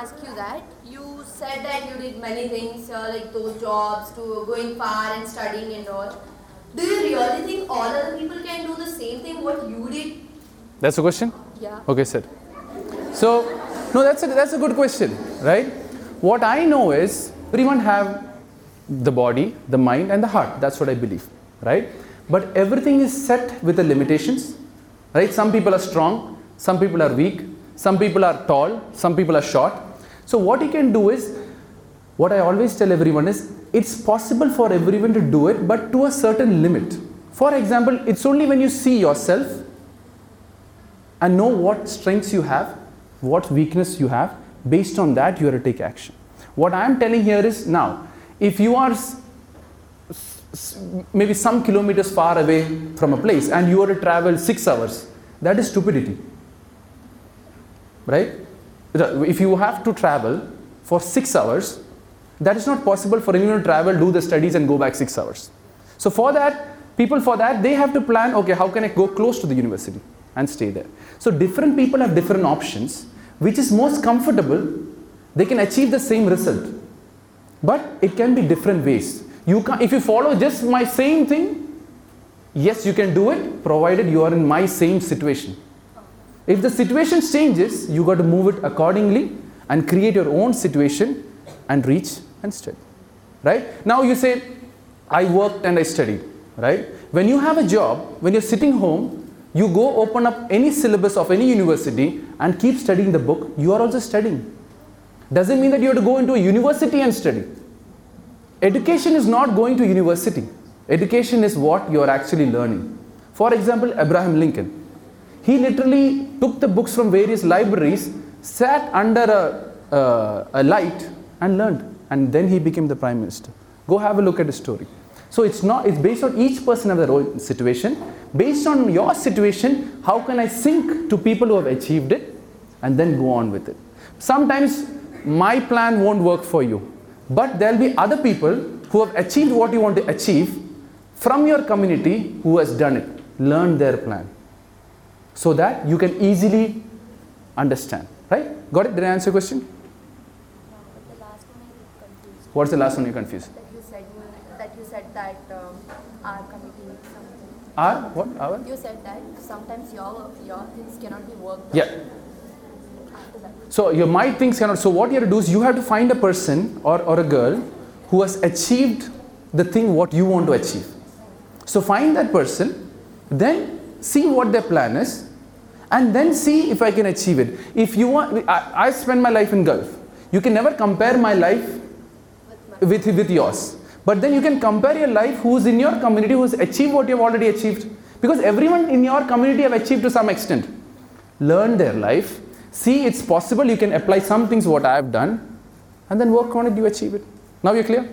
ask you that. You said that you did many things, uh, like those jobs, to going far and studying and all. Do you really think all other people can do the same thing what you did? That's the question? Yeah. Okay, sir. So, no, that's a, that's a good question, right? What I know is everyone have the body, the mind, and the heart. That's what I believe, right? But everything is set with the limitations, right? Some people are strong, some people are weak, some people are tall, some people are short. So, what you can do is, what I always tell everyone is, it's possible for everyone to do it, but to a certain limit. For example, it's only when you see yourself and know what strengths you have, what weakness you have. Based on that, you have to take action. What I am telling here is now, if you are maybe some kilometers far away from a place and you are to travel six hours, that is stupidity. Right? If you have to travel for six hours, that is not possible for anyone to travel, do the studies, and go back six hours. So, for that, people for that, they have to plan okay, how can I go close to the university and stay there? So, different people have different options, which is most comfortable, they can achieve the same result. But it can be different ways. You can if you follow just my same thing, yes, you can do it, provided you are in my same situation. If the situation changes, you got to move it accordingly and create your own situation and reach and study. Right? Now you say, I worked and I studied. Right? When you have a job, when you're sitting home, you go open up any syllabus of any university and keep studying the book, you are also studying. Doesn't mean that you have to go into a university and study. Education is not going to university. Education is what you are actually learning. For example, Abraham Lincoln. He literally took the books from various libraries, sat under a, uh, a light, and learned. And then he became the prime minister. Go have a look at the story. So it's not. It's based on each person of their own situation. Based on your situation, how can I sync to people who have achieved it, and then go on with it. Sometimes my plan won't work for you, but there'll be other people who have achieved what you want to achieve from your community who has done it. Learn their plan so that you can easily understand. Right? Got it? Did I answer your question? But the last one I get confused. What's the last one you're confused? That you said that you said that um, our committee something. Our what? Our? You said that sometimes your your things cannot be worked. Yeah. So your my things cannot. So what you have to do is you have to find a person or, or a girl who has achieved the thing what you want to achieve. So find that person, then see what their plan is, and then see if I can achieve it. If you want, I, I spend my life in Gulf. You can never compare my life with, with yours. But then you can compare your life who's in your community who's achieved what you've already achieved. Because everyone in your community have achieved to some extent. Learn their life, see it's possible, you can apply some things what I have done, and then work on it, you achieve it. Now you're clear?